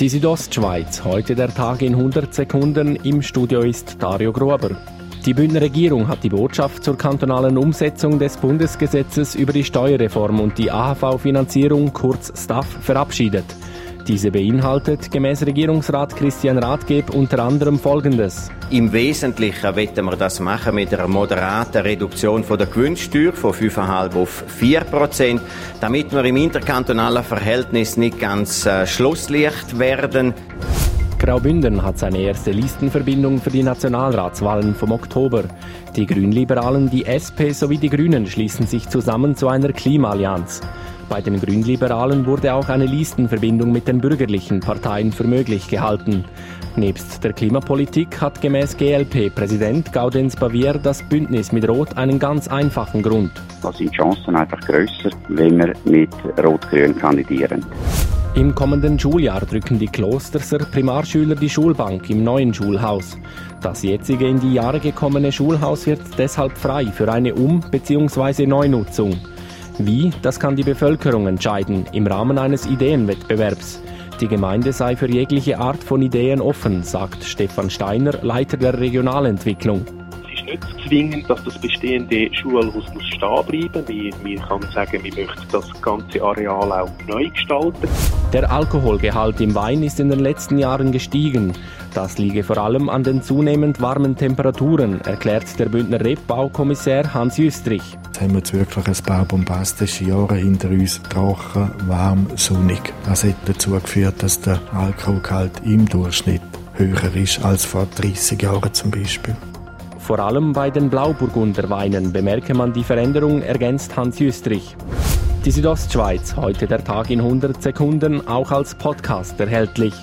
Die Südostschweiz, heute der Tag in 100 Sekunden. Im Studio ist Dario Gruber. Die Bündner Regierung hat die Botschaft zur kantonalen Umsetzung des Bundesgesetzes über die Steuerreform und die AHV-Finanzierung kurz STAF verabschiedet. Diese beinhaltet gemäß Regierungsrat Christian Rathgeb unter anderem Folgendes. Im Wesentlichen wollen wir das machen mit einer moderaten Reduktion von der Gewinnsteuer von 5,5 auf 4 Prozent, damit wir im interkantonalen Verhältnis nicht ganz äh, Schlusslicht werden. Graubünden hat seine erste Listenverbindung für die Nationalratswahlen vom Oktober. Die Grünliberalen, die SP sowie die Grünen schließen sich zusammen zu einer Klimaallianz. Bei den Grünliberalen wurde auch eine Listenverbindung mit den bürgerlichen Parteien für möglich gehalten. Nebst der Klimapolitik hat gemäß GLP-Präsident Gaudenz Bavier das Bündnis mit Rot einen ganz einfachen Grund. Da sind die Chancen einfach grösser, wenn wir mit Rot-Grün kandidieren. Im kommenden Schuljahr drücken die Klosterser Primarschüler die Schulbank im neuen Schulhaus. Das jetzige in die Jahre gekommene Schulhaus wird deshalb frei für eine Um- bzw. Neunutzung. Wie, das kann die Bevölkerung entscheiden im Rahmen eines Ideenwettbewerbs. Die Gemeinde sei für jegliche Art von Ideen offen, sagt Stefan Steiner, Leiter der Regionalentwicklung nicht zwingend, dass das bestehende Schulhaus muss stehen bleiben. Wir, wir kann sagen, wir möchten das ganze Areal auch neu gestalten. Der Alkoholgehalt im Wein ist in den letzten Jahren gestiegen. Das liege vor allem an den zunehmend warmen Temperaturen, erklärt der Bündner Rebbaukommissär Hans Jüstrich. Jetzt haben wir jetzt wirklich ein paar bombastische Jahre hinter uns. Trocken, warm, sonnig. Das hat dazu geführt, dass der Alkoholgehalt im Durchschnitt höher ist als vor 30 Jahren zum Beispiel. Vor allem bei den Blauburgunder Weinen bemerke man die Veränderung, ergänzt Hans Jüstrich. Die Südostschweiz, heute der Tag in 100 Sekunden, auch als Podcast erhältlich.